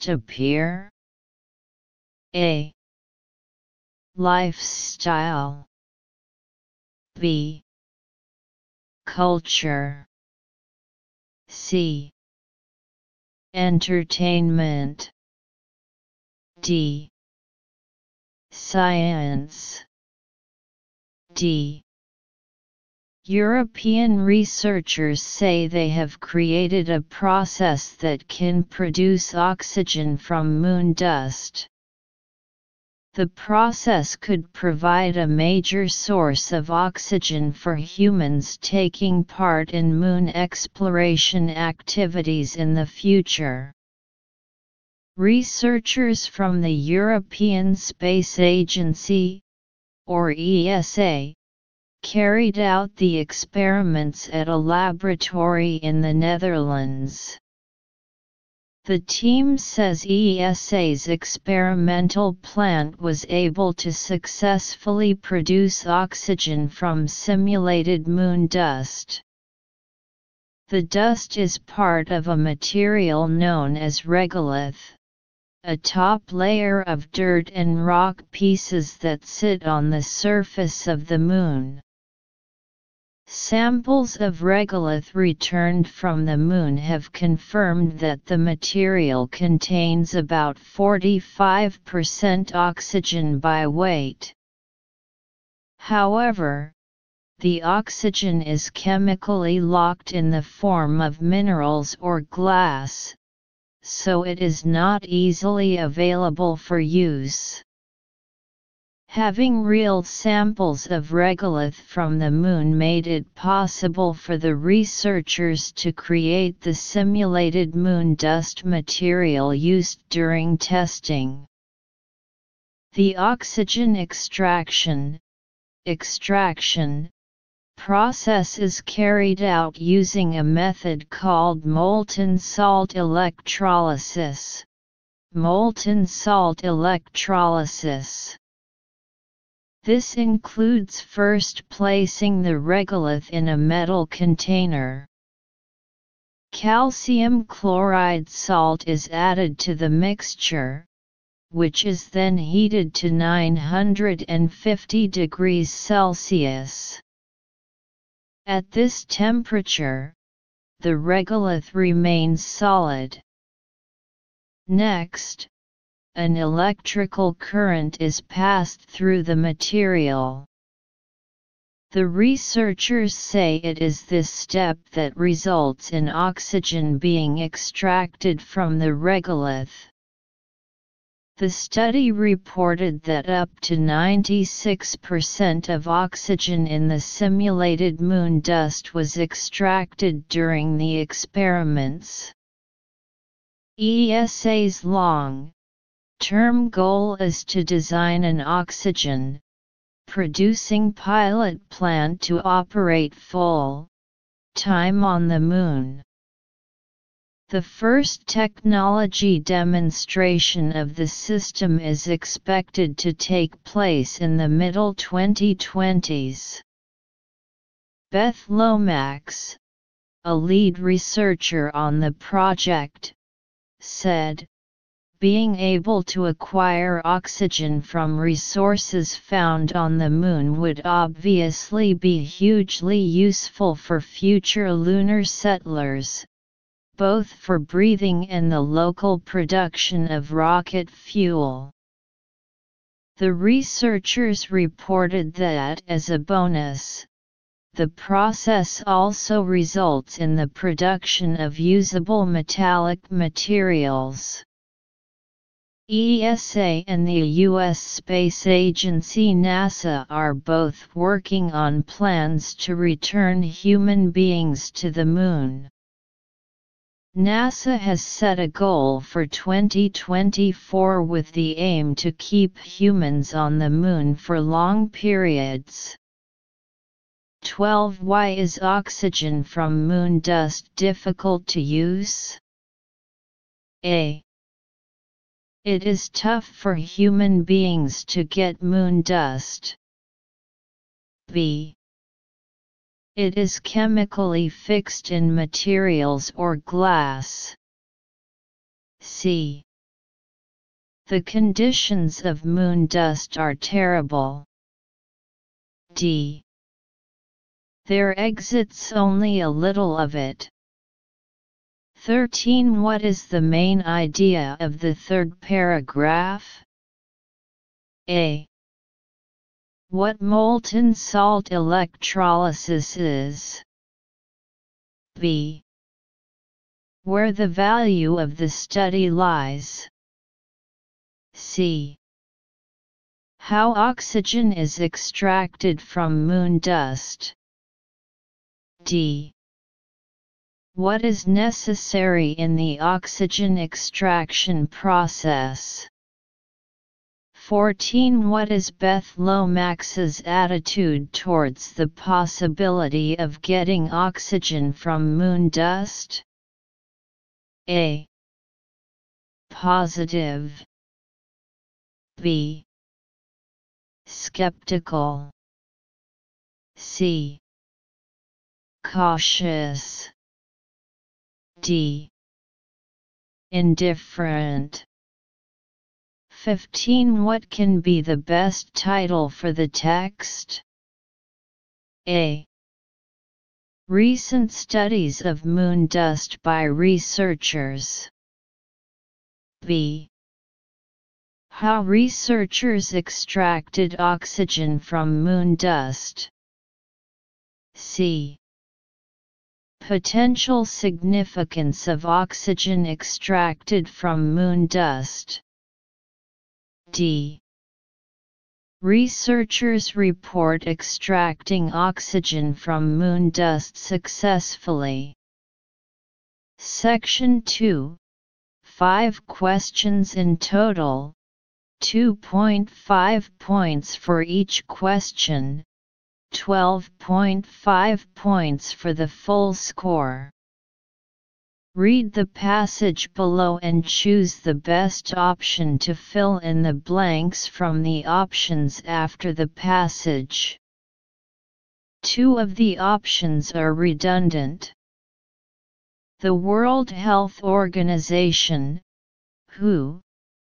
to appear? A. Lifestyle B. Culture C. Entertainment D. Science D. European researchers say they have created a process that can produce oxygen from moon dust. The process could provide a major source of oxygen for humans taking part in moon exploration activities in the future. Researchers from the European Space Agency, or ESA, carried out the experiments at a laboratory in the Netherlands. The team says ESA's experimental plant was able to successfully produce oxygen from simulated moon dust. The dust is part of a material known as regolith, a top layer of dirt and rock pieces that sit on the surface of the moon. Samples of regolith returned from the Moon have confirmed that the material contains about 45% oxygen by weight. However, the oxygen is chemically locked in the form of minerals or glass, so it is not easily available for use. Having real samples of regolith from the Moon made it possible for the researchers to create the simulated moon dust material used during testing. The oxygen extraction, extraction process is carried out using a method called molten salt electrolysis. Molten salt electrolysis this includes first placing the regolith in a metal container. Calcium chloride salt is added to the mixture, which is then heated to 950 degrees Celsius. At this temperature, the regolith remains solid. Next, an electrical current is passed through the material. The researchers say it is this step that results in oxygen being extracted from the regolith. The study reported that up to 96% of oxygen in the simulated moon dust was extracted during the experiments. ESA's long, Term goal is to design an oxygen producing pilot plant to operate full time on the Moon. The first technology demonstration of the system is expected to take place in the middle 2020s. Beth Lomax, a lead researcher on the project, said, being able to acquire oxygen from resources found on the Moon would obviously be hugely useful for future lunar settlers, both for breathing and the local production of rocket fuel. The researchers reported that as a bonus, the process also results in the production of usable metallic materials. ESA and the U.S. Space Agency NASA are both working on plans to return human beings to the Moon. NASA has set a goal for 2024 with the aim to keep humans on the Moon for long periods. 12. Why is oxygen from moon dust difficult to use? A. It is tough for human beings to get moon dust. B. It is chemically fixed in materials or glass. C. The conditions of moon dust are terrible. D. There exits only a little of it. 13. What is the main idea of the third paragraph? A. What molten salt electrolysis is. B. Where the value of the study lies. C. How oxygen is extracted from moon dust. D. What is necessary in the oxygen extraction process? 14 What is Beth Lomax's attitude towards the possibility of getting oxygen from moon dust? A. Positive B. Skeptical C. Cautious D. Indifferent 15 What can be the best title for the text? A. Recent studies of moon dust by researchers. B. How researchers extracted oxygen from moon dust. C. Potential significance of oxygen extracted from moon dust. D. Researchers report extracting oxygen from moon dust successfully. Section 2 5 questions in total, 2.5 points for each question, 12.5 points for the full score. Read the passage below and choose the best option to fill in the blanks from the options after the passage. Two of the options are redundant. The World Health Organization, WHO,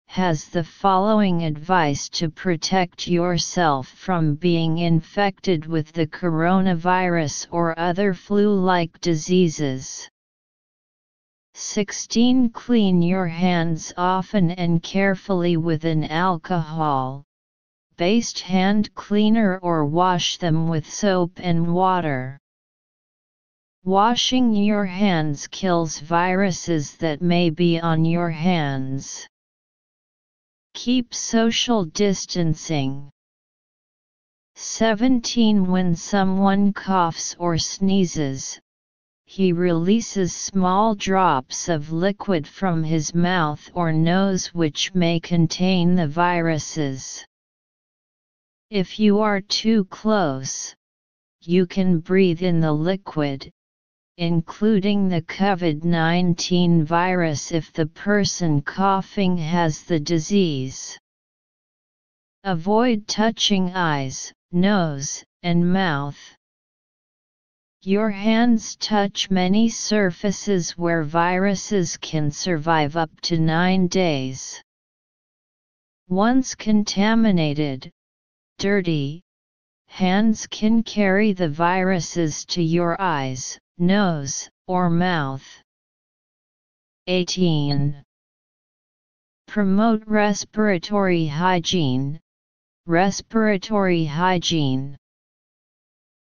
has the following advice to protect yourself from being infected with the coronavirus or other flu-like diseases. 16 Clean your hands often and carefully with an alcohol based hand cleaner or wash them with soap and water. Washing your hands kills viruses that may be on your hands. Keep social distancing. 17 When someone coughs or sneezes, he releases small drops of liquid from his mouth or nose which may contain the viruses. If you are too close, you can breathe in the liquid, including the COVID 19 virus if the person coughing has the disease. Avoid touching eyes, nose, and mouth. Your hands touch many surfaces where viruses can survive up to 9 days. Once contaminated, dirty, hands can carry the viruses to your eyes, nose, or mouth. 18. Promote respiratory hygiene. Respiratory hygiene.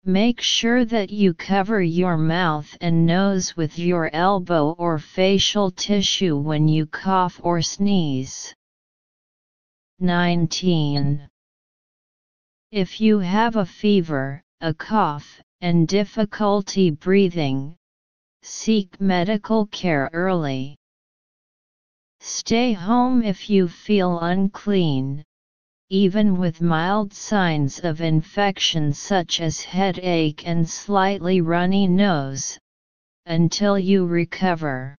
Make sure that you cover your mouth and nose with your elbow or facial tissue when you cough or sneeze. 19. If you have a fever, a cough, and difficulty breathing, seek medical care early. Stay home if you feel unclean, even with mild signs of infection such as headache and slightly runny nose, until you recover.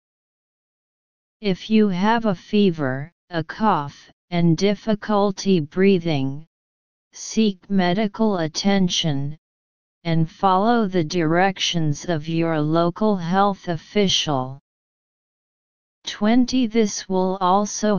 If you have a fever, a cough, and difficulty breathing, seek medical attention, and follow the directions of your local health official. 20 This will also